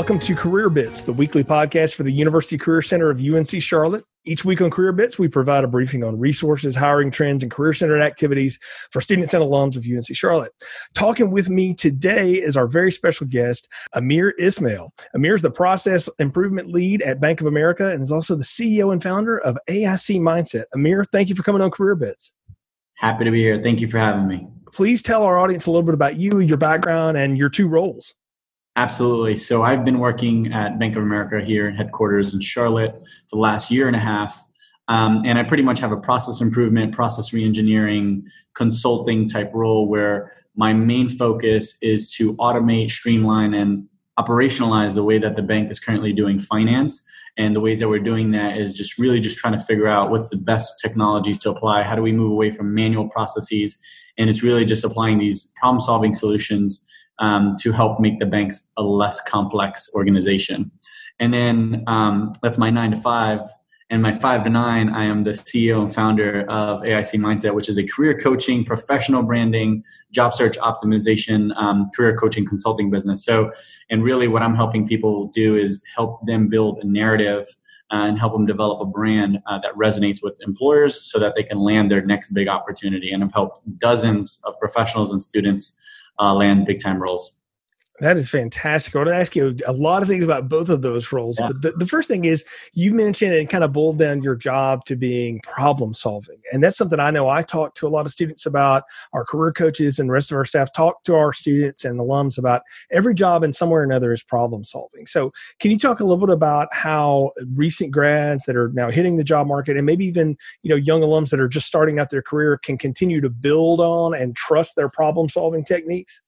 Welcome to Career Bits, the weekly podcast for the University Career Center of UNC Charlotte. Each week on Career Bits, we provide a briefing on resources, hiring trends, and career centered activities for students and alums of UNC Charlotte. Talking with me today is our very special guest, Amir Ismail. Amir is the process improvement lead at Bank of America and is also the CEO and founder of AIC Mindset. Amir, thank you for coming on Career Bits. Happy to be here. Thank you for having me. Please tell our audience a little bit about you, your background, and your two roles. Absolutely. So I've been working at Bank of America here in headquarters in Charlotte for the last year and a half. Um, and I pretty much have a process improvement, process reengineering, consulting type role where my main focus is to automate, streamline, and operationalize the way that the bank is currently doing finance. And the ways that we're doing that is just really just trying to figure out what's the best technologies to apply. How do we move away from manual processes? And it's really just applying these problem solving solutions um, to help make the banks a less complex organization. And then um, that's my nine to five. And my five to nine, I am the CEO and founder of AIC Mindset, which is a career coaching, professional branding, job search optimization, um, career coaching consulting business. So, and really what I'm helping people do is help them build a narrative uh, and help them develop a brand uh, that resonates with employers so that they can land their next big opportunity. And I've helped dozens of professionals and students Uh, land big time roles. That is fantastic. I want to ask you a lot of things about both of those roles. Yeah. But the, the, first thing is you mentioned and kind of boiled down your job to being problem solving. And that's something I know I talk to a lot of students about. Our career coaches and the rest of our staff talk to our students and alums about every job in somewhere or another is problem solving. So can you talk a little bit about how recent grads that are now hitting the job market and maybe even, you know, young alums that are just starting out their career can continue to build on and trust their problem solving techniques?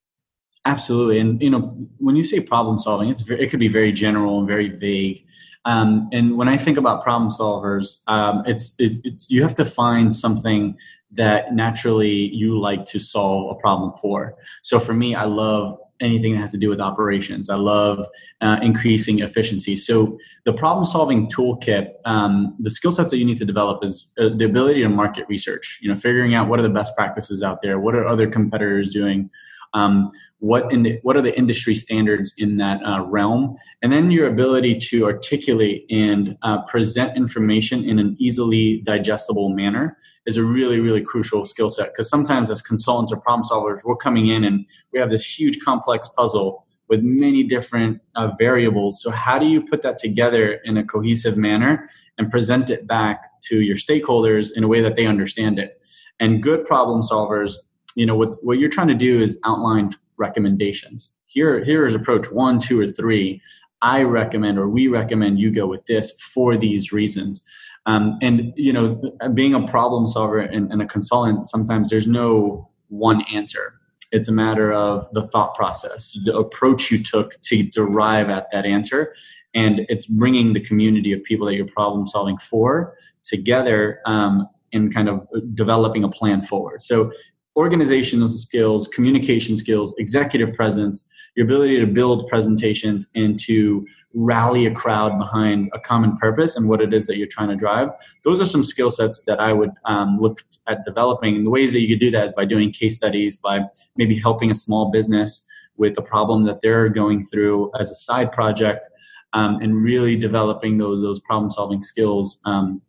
Absolutely, and you know when you say problem solving, it's very, it could be very general and very vague. Um, and when I think about problem solvers, um, it's, it, it's you have to find something that naturally you like to solve a problem for. So for me, I love anything that has to do with operations. I love uh, increasing efficiency. So the problem solving toolkit, um, the skill sets that you need to develop is uh, the ability to market research. You know, figuring out what are the best practices out there, what are other competitors doing, um, what in the, what are the industry standards in that uh, realm, and then your ability to articulate and uh, present information in an easily digestible manner is a really really crucial skill set. Because sometimes as consultants or problem solvers we're coming in and we have this huge complex puzzle with many different uh, variables. So how do you put that together in a cohesive manner and present it back to your stakeholders in a way that they understand it? And good problem solvers you know what what you're trying to do is outline recommendations. Here here is approach one two or three. I recommend or we recommend you go with this for these reasons. Um, and you know being a problem solver and, and a consultant sometimes there's no one answer. It's a matter of the thought process the approach you took to derive at that answer. And it's bringing the community of people that you're problem solving for together um, kind of developing a plan forward. So organizational skills, communication skills, executive presence, your ability to build presentations and to rally a crowd behind a common purpose and what it is that you're trying to drive. Those are some skill sets that I would um, look at developing. And the ways that you could do that is by doing case studies, by maybe helping a small business with a problem that they're going through as a side project, um, and really developing those those problem solving skills um,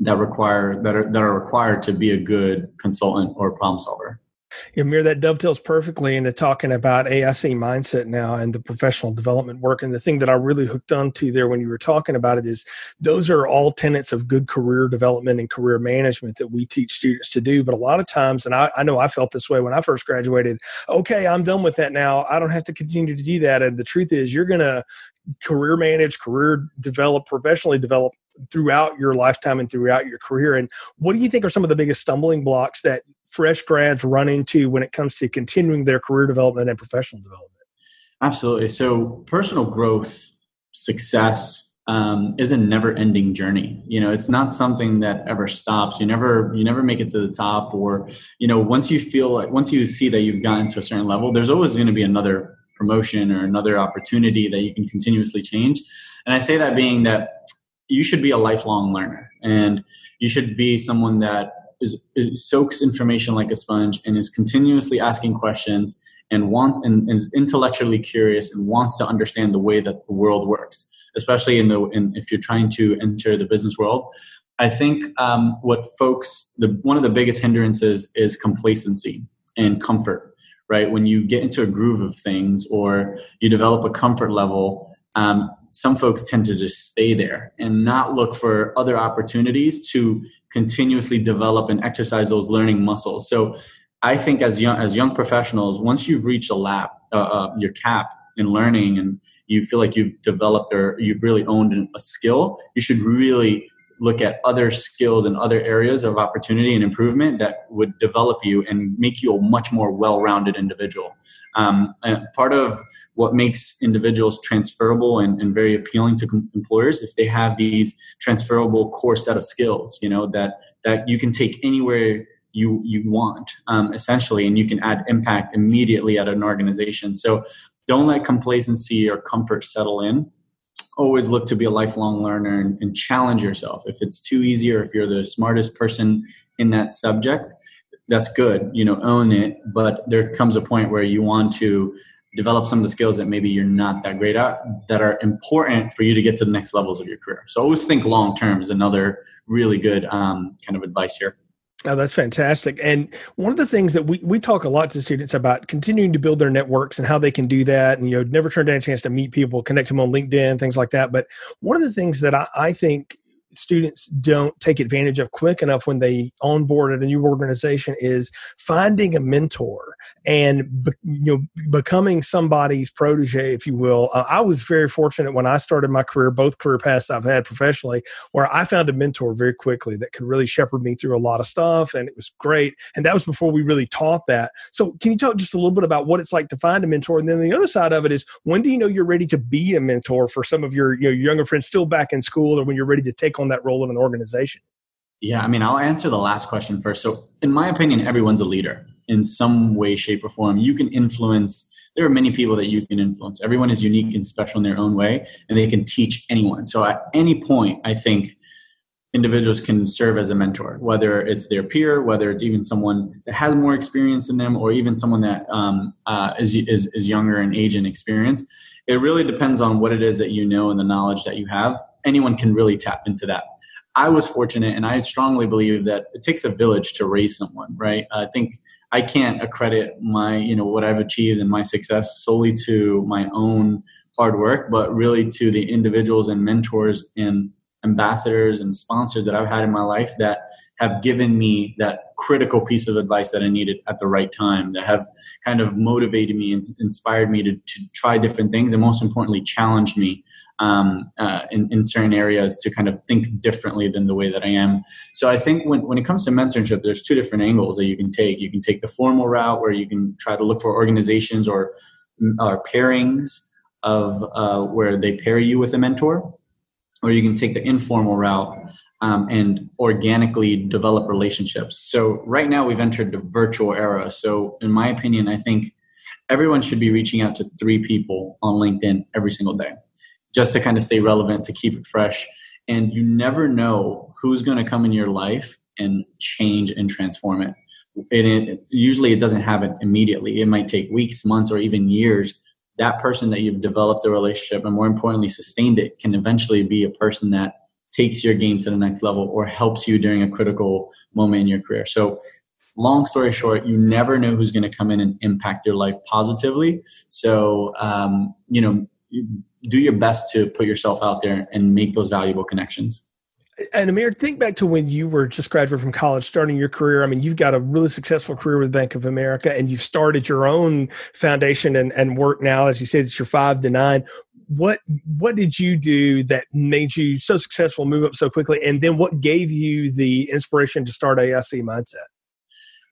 that require that are that are required to be a good consultant or problem solver. Amir, that dovetails perfectly into talking about AIC mindset now and the professional development work. And the thing that I really hooked onto there when you were talking about it is those are all tenets of good career development and career management that we teach students to do. But a lot of times, and I, I know I felt this way when I first graduated, okay, I'm done with that now. I don't have to continue to do that. And the truth is, you're to career manage, career develop, professionally develop throughout your lifetime and throughout your career. And what do you think are some of the biggest stumbling blocks that fresh grads run into when it comes to continuing their career development and professional development? Absolutely. So, personal growth, success, um, is a never-ending journey. You know, it's not something that ever stops. You never, you never make it to the top, or you know, once you feel like, once you see that you've gotten to a certain level, there's always going to be another promotion or another opportunity that you can continuously change. And I say that being that you should be a lifelong learner and you should be someone that is, is, soaks information like a sponge and is continuously asking questions and wants and is intellectually curious and wants to understand the way that the world works, especially in the in, if you're trying to enter the business world. I think um, what folks the one of the biggest hindrances is complacency and comfort. Right when you get into a groove of things or you develop a comfort level, um, some folks tend to just stay there and not look for other opportunities to continuously develop and exercise those learning muscles. So I think as young as young professionals, once you've reached a lap, uh, uh, your cap in learning, and you feel like you've developed or you've really owned a skill, you should really look at other skills and other areas of opportunity and improvement that would develop you and make you a much more well-rounded individual. Um, part of what makes individuals transferable and, and very appealing to com- employers if they have these transferable core set of skills, you know that that you can take anywhere you you want um, essentially and you can add impact immediately at an organization so don't let complacency or comfort settle in always look to be a lifelong learner and, and challenge yourself. If it's too easy or if you're the smartest person in that subject that's good you know own it. But there comes a point where you want to develop some of the skills that maybe you're not that great at that are important for you to get to the next levels of your career. So always think long term is another really good um, kind of advice here Oh, that's fantastic. And one of the things that we, we talk a lot to students about continuing to build their networks and how they can do that. And, you know, never turn down a chance to meet people, connect them on LinkedIn, things like that. But one of the things that I, I think students don't take advantage of quick enough when they onboard at a new organization is finding a mentor and you know becoming somebody's protege if you will. Uh, i was very fortunate when i started my career both career paths i've had professionally where i found a mentor very quickly that could really shepherd me through a lot of stuff and it was great. And that was before we really taught that. So can you talk just a little bit about what it's like to find a mentor? And then the other side of it is when do you know you're ready to be a mentor for some of your you know, younger friends still back in school or when you're ready to take on that role in an organization? Yeah, I mean, I'll answer the last question first. So, in my opinion, everyone's a leader in some way, shape, or form. You can influence. There are many people that you can influence. Everyone is unique and special in their own way, and they can teach anyone. So, at any point, I think individuals can serve as a mentor, whether it's their peer, whether it's even someone that has more experience than them, or even someone that um, uh, is, is, is younger in age and experience. It really depends on what it is that you know and the knowledge that you have. Anyone can really tap into that. I was fortunate, and I strongly believe that it takes a village to raise someone. Right? I think I can't accredit my you know what I've achieved and my success solely to my own hard work, but really to the individuals and mentors and ambassadors and sponsors that I've had in my life that have given me that critical piece of advice that I needed at the right time, that have kind of motivated me and inspired me to, to try different things, and most importantly, challenged me um, uh, in, in certain areas to kind of think differently than the way that I am. So I think when, when it comes to mentorship, there's two different angles that you can take. You can take the formal route where you can try to look for organizations or, or pairings of uh, where they pair you with a mentor, or you can take the informal route um, and organically develop relationships. So right now we've entered the virtual era. So in my opinion, I think everyone should be reaching out to three people on LinkedIn every single day just to kind of stay relevant, to keep it fresh. And you never know who's going to come in your life and change and transform it. And it, usually it doesn't happen immediately. It might take weeks, months, or even years. That person that you've developed a relationship and more importantly sustained it can eventually be a person that takes your game to the next level or helps you during a critical moment in your career. So long story short, you never know who's going to come in and impact your life positively. So, um, you know, do your best to put yourself out there and make those valuable connections. And Amir, think back to when you were just graduated from college, starting your career. I mean, you've got a really successful career with Bank of America, and you've started your own foundation and, and work now. As you said, it's your five to nine. What what did you do that made you so successful, move up so quickly, and then what gave you the inspiration to start AIC Mindset?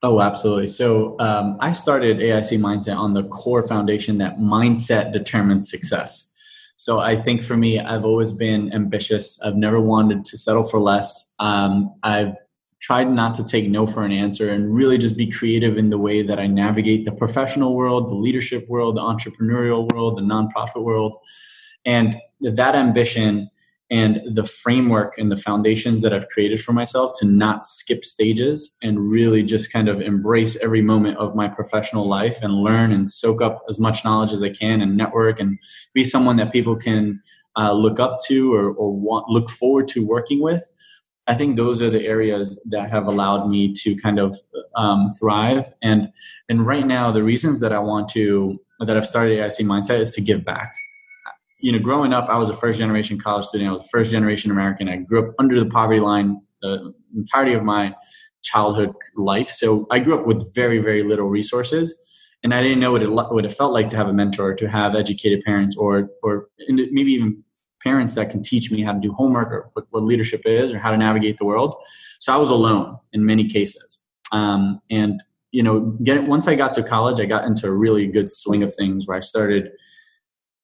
Oh, absolutely. So um, I started AIC Mindset on the core foundation that mindset determines success. So I think for me, I've always been ambitious. I've never wanted to settle for less. Um, I've tried not to take no for an answer and really just be creative in the way that I navigate the professional world, the leadership world, the entrepreneurial world, the nonprofit world. And that ambition and the framework and the foundations that I've created for myself to not skip stages and really just kind of embrace every moment of my professional life and learn and soak up as much knowledge as I can and network and be someone that people can uh, look up to or, or want, look forward to working with. I think those are the areas that have allowed me to kind of um, thrive. And and right now, the reasons that I want to that I've started AIC Mindset is to give back you know, growing up, I was a first generation college student. I was a first generation American. I grew up under the poverty line the entirety of my childhood life. So I grew up with very, very little resources. And I didn't know what it, what it felt like to have a mentor, to have educated parents, or, or maybe even parents that can teach me how to do homework or what, what leadership is or how to navigate the world. So I was alone in many cases. Um, and, you know, get, once I got to college, I got into a really good swing of things where I started –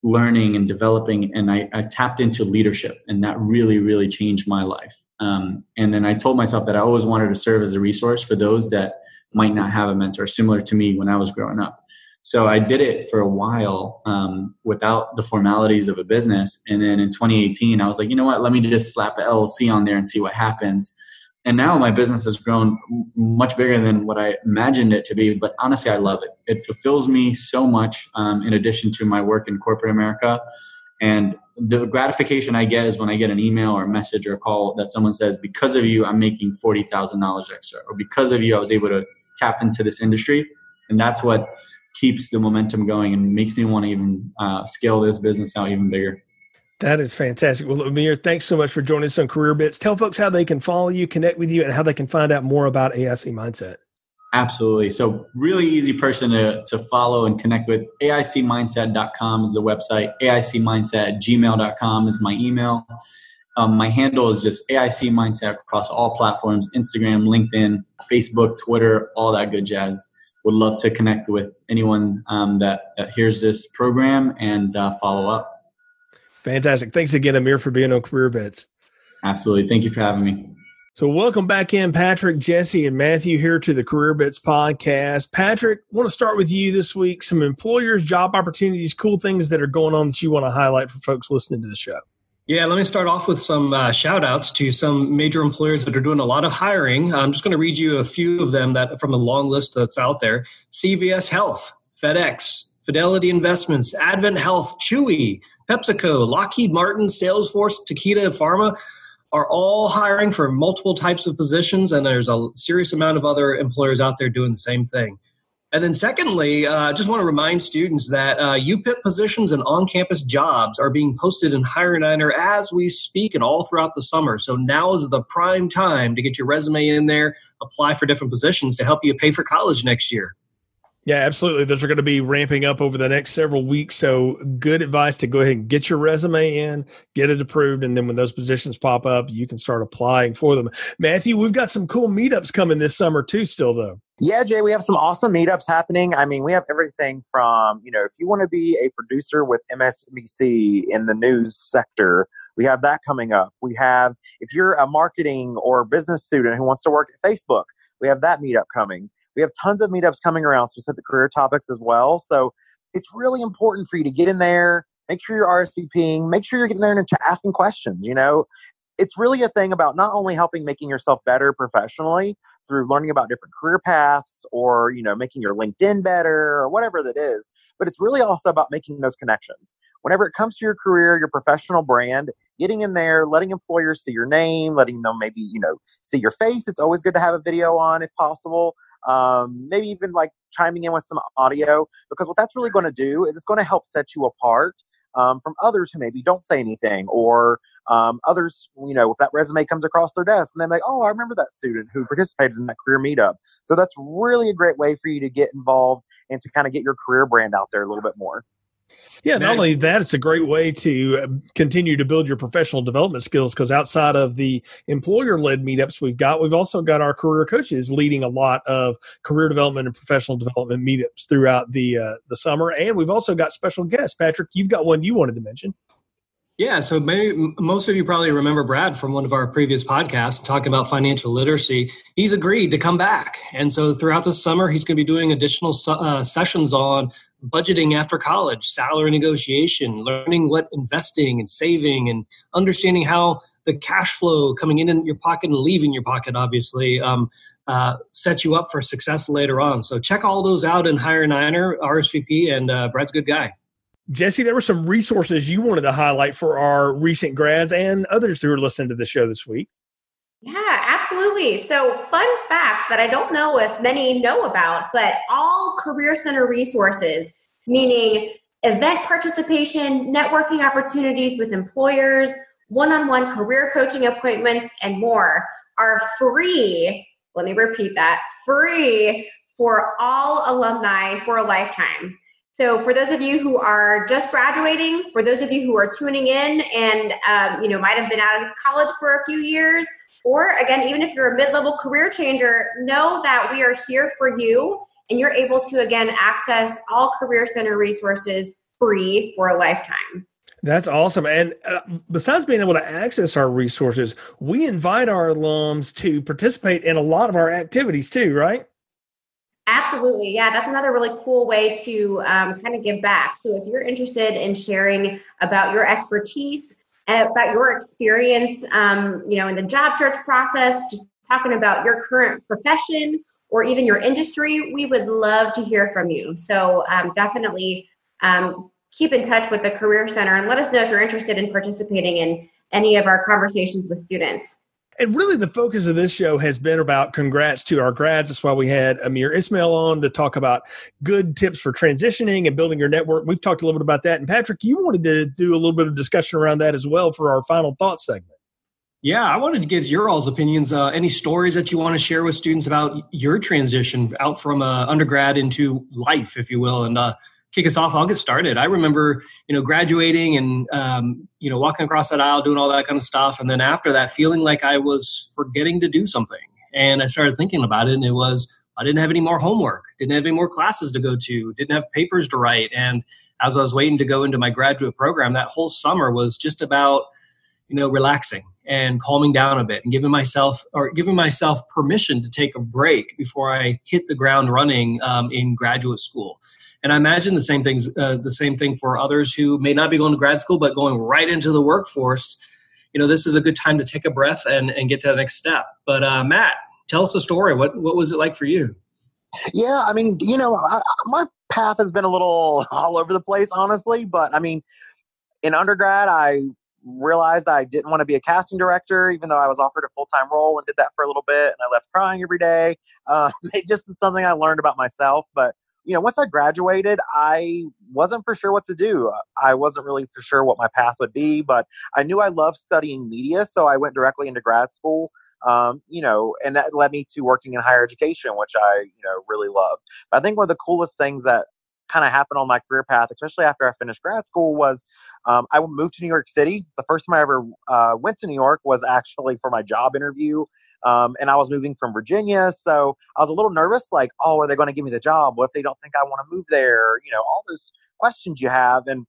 learning and developing and I, I, tapped into leadership and that really really changed my life um, and then i told myself that i always wanted to serve as a resource for those that might not have a mentor similar to me when i was growing up so i did it for a while um, without the formalities of a business and then in 2018 i was like you know what let me just slap an llc on there and see what happens and now my business has grown much bigger than what I imagined it to be. But honestly, I love it. It fulfills me so much. Um, in addition to my work in corporate America, and the gratification I get is when I get an email or a message or a call that someone says, "Because of you, I'm making forty thousand dollars extra," or "Because of you, I was able to tap into this industry," and that's what keeps the momentum going and makes me want to even uh, scale this business out even bigger. That is fantastic. Well, Amir, thanks so much for joining us on Career Bits. Tell folks how they can follow you, connect with you, and how they can find out more about AIC Mindset. Absolutely. So, really easy person to, to follow and connect with. AICmindset.com is the website. AICmindset at gmail.com is my email. Um, my handle is just AIC Mindset across all platforms Instagram, LinkedIn, Facebook, Twitter, all that good jazz. Would love to connect with anyone um, that, that hears this program and uh, follow up. Fantastic. Thanks again, Amir, for being on Career Bits. Absolutely. Thank you for having me. So, welcome back in, Patrick, Jesse, and Matthew here to the Career Bits podcast. Patrick, I want to start with you this week. Some employers, job opportunities, cool things that are going on that you want to highlight for folks listening to the show. Yeah, let me start off with some uh, shout outs to some major employers that are doing a lot of hiring. I'm just going to read you a few of them that from a long list that's out there CVS Health, FedEx, Fidelity Investments, Advent Health, Chewy, PepsiCo, Lockheed Martin, Salesforce, Takeda Pharma are all hiring for multiple types of positions, and there's a serious amount of other employers out there doing the same thing. And then, secondly, I uh, just want to remind students that uh, UPIP positions and on campus jobs are being posted in HireNiner as we speak and all throughout the summer. So now is the prime time to get your resume in there, apply for different positions to help you pay for college next year. Yeah, absolutely. Those are going to be ramping up over the next several weeks. So, good advice to go ahead and get your resume in, get it approved, and then when those positions pop up, you can start applying for them. Matthew, we've got some cool meetups coming this summer too, still though. Yeah, Jay, we have some awesome meetups happening. I mean, we have everything from, you know, if you want to be a producer with MSNBC in the news sector, we have that coming up. We have, if you're a marketing or business student who wants to work at Facebook, we have that meetup coming. We have tons of meetups coming around specific career topics as well. So it's really important for you to get in there, make sure you're RSVPing, make sure you're getting there and asking questions. You know, it's really a thing about not only helping making yourself better professionally through learning about different career paths or you know making your linkedin better or whatever that is but it's really also about making those connections whenever it comes to your career your professional brand getting in there letting employers see your name letting them maybe you know see your face it's always good to have a video on if possible um, maybe even like chiming in with some audio, because what that's really going to do is it's going to help set you apart um, from others who maybe don't say anything or um, others, you know, if that resume comes across their desk and they're like, oh, I remember that student who participated in that career meetup. So that's really a great way for you to get involved and to kind of get your career brand out there a little bit more. Yeah, not only that, it's a great way to uh, continue to build your professional development skills because outside of the employer led meetups we've got, we've also got our career coaches leading a lot of career development and professional development meetups throughout the uh, the summer. And we've also got special guests. Patrick, you've got one you wanted to mention. Yeah, so maybe most of you probably remember Brad from one of our previous podcasts talking about financial literacy. He's agreed to come back, and so throughout the summer, he's going to be doing additional uh, sessions on budgeting after college, salary negotiation, learning what investing and saving and understanding how the cash flow coming in in your pocket and leaving your pocket, obviously, um, uh, sets you up for success later on. So check all those out in Hire Niner, RSVP, and uh, Brad's a good guy. Jesse, there were some resources you wanted to highlight for our recent grads and others who are listening to the show this week. Yeah, absolutely. So, fun fact that I don't know if many know about, but all Career Center resources, meaning event participation, networking opportunities with employers, one on one career coaching appointments, and more, are free. Let me repeat that free for all alumni for a lifetime. So, for those of you who are just graduating, for those of you who are tuning in and um, you know might have been out of college for a few years, or again, even if you're a mid level career changer, know that we are here for you and you're able to again access all Career Center resources free for a lifetime. That's awesome. And uh, besides being able to access our resources, we invite our alums to participate in a lot of our activities too, right? Absolutely. Yeah, that's another really cool way to um, kind of give back. So if you're interested in sharing about your expertise, and about your experience, um, you know, in the job search process, just talking about your current profession or even your industry, we would love to hear from you. So um, definitely um, keep in touch with the Career Center and let us know if you're interested in participating in any of our conversations with students. And really, the focus of this show has been about congrats to our grads. That's why we had Amir Ismail on to talk about good tips for transitioning and building your network. We've talked a little bit about that. And Patrick, you wanted to do a little bit of discussion around that as well for our final thought segment. Yeah, I wanted to get your all's opinions. Uh, any stories that you want to share with students about your transition out from uh, undergrad into life, if you will, and uh, kick us off, I'll get started. I remember, you know, graduating and, um, you know, walking across that aisle, doing all that kind of stuff. And then after that, feeling like I was forgetting to do something. And I started thinking about it, and it was, I didn't have any more homework, didn't have any more classes to go to, didn't have papers to write. And as I was waiting to go into my graduate program, that whole summer was just about, you know, relaxing and calming down a bit and giving myself or giving myself permission to take a break before I hit the ground running um, in graduate school. And I imagine the same things, uh, the same thing for others who may not be going to grad school, but going right into the workforce. You know, this is a good time to take a breath and, and get to the next step. But uh, Matt, tell us a story. What what was it like for you? Yeah, I mean, you know, I, my path has been a little all over the place, honestly. But I mean, in undergrad, I realized I didn't want to be a casting director, even though I was offered a full time role and did that for a little bit. And I left crying every day. Uh, it just is something I learned about myself. But you know, once I graduated, I wasn't for sure what to do. I wasn't really for sure what my path would be, but I knew I loved studying media, so I went directly into grad school. Um, you know, and that led me to working in higher education, which I, you know, really loved. But I think one of the coolest things that kind of happened on my career path, especially after I finished grad school, was um, I moved to New York City. The first time I ever uh, went to New York was actually for my job interview um, and I was moving from Virginia. So I was a little nervous, like, oh, are they going to give me the job? What if they don't think I want to move there? You know, all those questions you have. And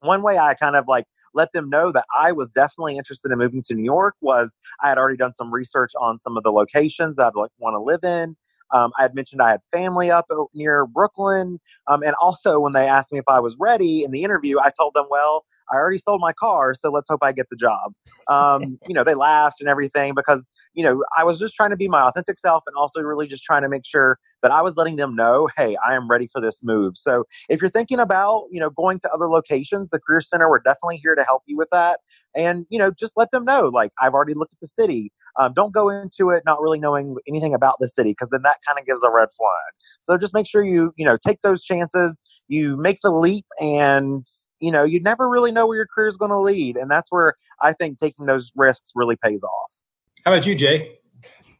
one way I kind of like let them know that I was definitely interested in moving to New York was I had already done some research on some of the locations that I'd like want to live in. Um, I had mentioned I had family up near Brooklyn. Um, and also, when they asked me if I was ready in the interview, I told them, well, I already sold my car, so let's hope I get the job. Um, you know, they laughed and everything because, you know, I was just trying to be my authentic self and also really just trying to make sure that I was letting them know, hey, I am ready for this move. So if you're thinking about, you know, going to other locations, the Career Center, we're definitely here to help you with that. And, you know, just let them know, like, I've already looked at the city. Um, don't go into it not really knowing anything about the city because then that kind of gives a red flag. So just make sure you you know take those chances, you make the leap, and you know you never really know where your career is going to lead, and that's where I think taking those risks really pays off. How about you, Jay?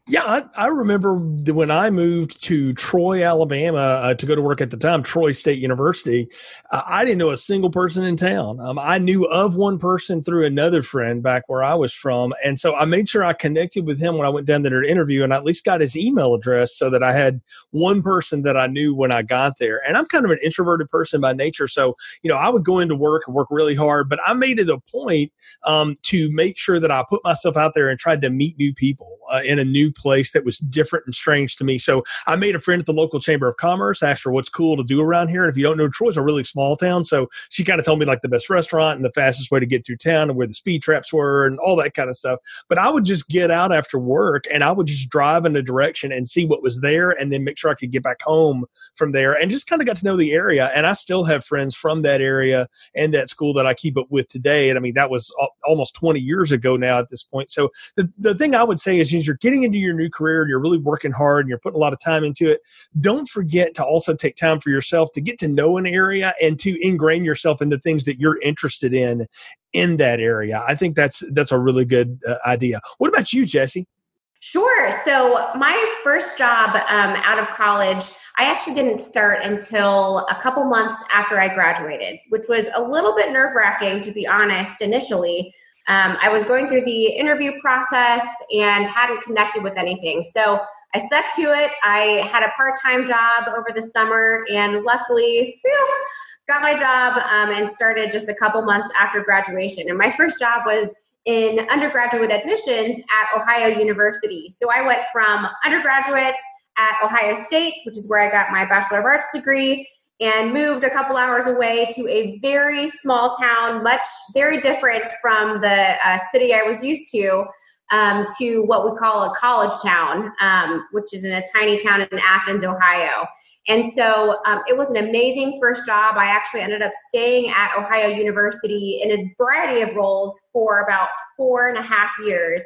Yeah, I, I, remember when I moved to Troy, Alabama, uh, to go to work at the time, Troy State University. Uh, I didn't know a single person in town. Um, I knew of one person through another friend back where I was from, and so I made sure I connected with him when I went down there to interview, and I at least got his email address so that I had one person that I knew when I got there. And I'm kind of an introverted person by nature, so you know I would go into work and work really hard, but I made it a point um, to make sure that I put myself out there and tried to meet new people uh, in a new place that was different and strange to me. So I made a friend at the local chamber of commerce, asked her what's cool to do around here. And if you don't know, Troy's a really small town. So she kind of told me like the best restaurant and the fastest way to get through town and where the speed traps were and all that kind of stuff. But I would just get out after work and I would just drive in a direction and see what was there and then make sure I could get back home from there and just kind of got to know the area. And I still have friends from that area and that school that I keep up with today. And I mean, that was almost 20 years ago now at this point. So the, the thing I would say is, is you're getting into your new career and you're really working hard and you're putting a lot of time into it. Don't forget to also take time for yourself to get to know an area and to ingrain yourself in the things that you're interested in in that area. I think that's that's a really good uh, idea. What about you, Jesse? Sure. So, my first job um, out of college, I actually didn't start until a couple months after I graduated, which was a little bit nerve wracking, to be honest, initially. Um, I was going through the interview process and hadn't connected with anything. So, I stuck to it. I had a part time job over the summer and luckily, got my job um, and started just a couple months after graduation. And my first job was in undergraduate admissions at Ohio University. So I went from undergraduate at Ohio State, which is where I got my Bachelor of Arts degree, and moved a couple hours away to a very small town, much very different from the uh, city I was used to, um, to what we call a college town, um, which is in a tiny town in Athens, Ohio. And so um, it was an amazing first job. I actually ended up staying at Ohio University in a variety of roles for about four and a half years.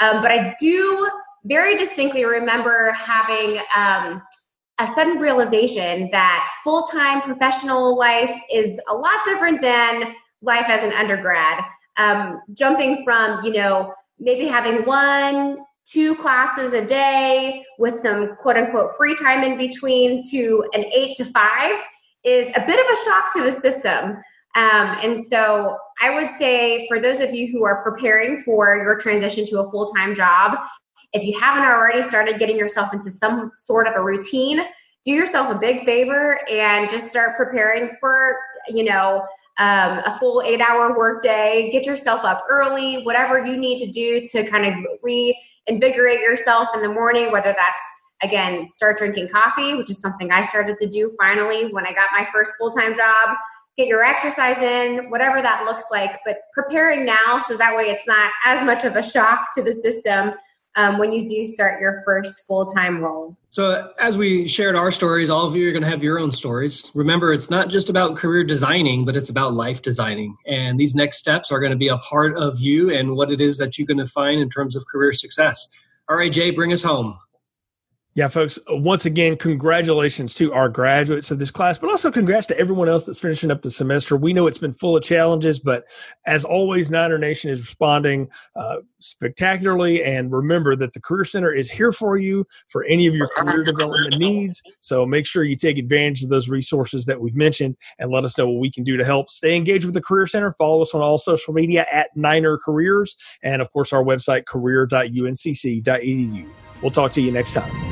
Um, but I do very distinctly remember having um, a sudden realization that full time professional life is a lot different than life as an undergrad. Um, jumping from, you know, maybe having one two classes a day with some quote unquote free time in between to an eight to five is a bit of a shock to the system. Um, and so I would say for those of you who are preparing for your transition to a full time job, if you haven't already started getting yourself into some sort of a routine, do yourself a big favor and just start preparing for, you know, um, a full eight hour workday. Get yourself up early, whatever you need to do to kind of reinvigorate yourself in the morning, whether that's again, start drinking coffee, which is something I started to do finally when I got my first full time job. Get your exercise in, whatever that looks like, but preparing now so that way it's not as much of a shock to the system um, when you do start your first full time role. So, as we shared our stories, all of you are going to have your own stories. Remember, it's not just about career designing, but it's about life designing. And these next steps are going to be a part of you and what it is that you're going to find in terms of career success. All right, Jay, bring us home. Yeah, folks, once again, congratulations to our graduates of this class, but also congrats to everyone else that's finishing up the semester. We know it's been full of challenges, but as always, Niner Nation is responding uh, spectacularly. And remember that the Career Center is here for you for any of your career development needs. So make sure you take advantage of those resources that we've mentioned and let us know what we can do to help. Stay engaged with the Career Center. Follow us on all social media at Niner Careers. And of course, our website, career.uncc.edu. We'll talk to you next time.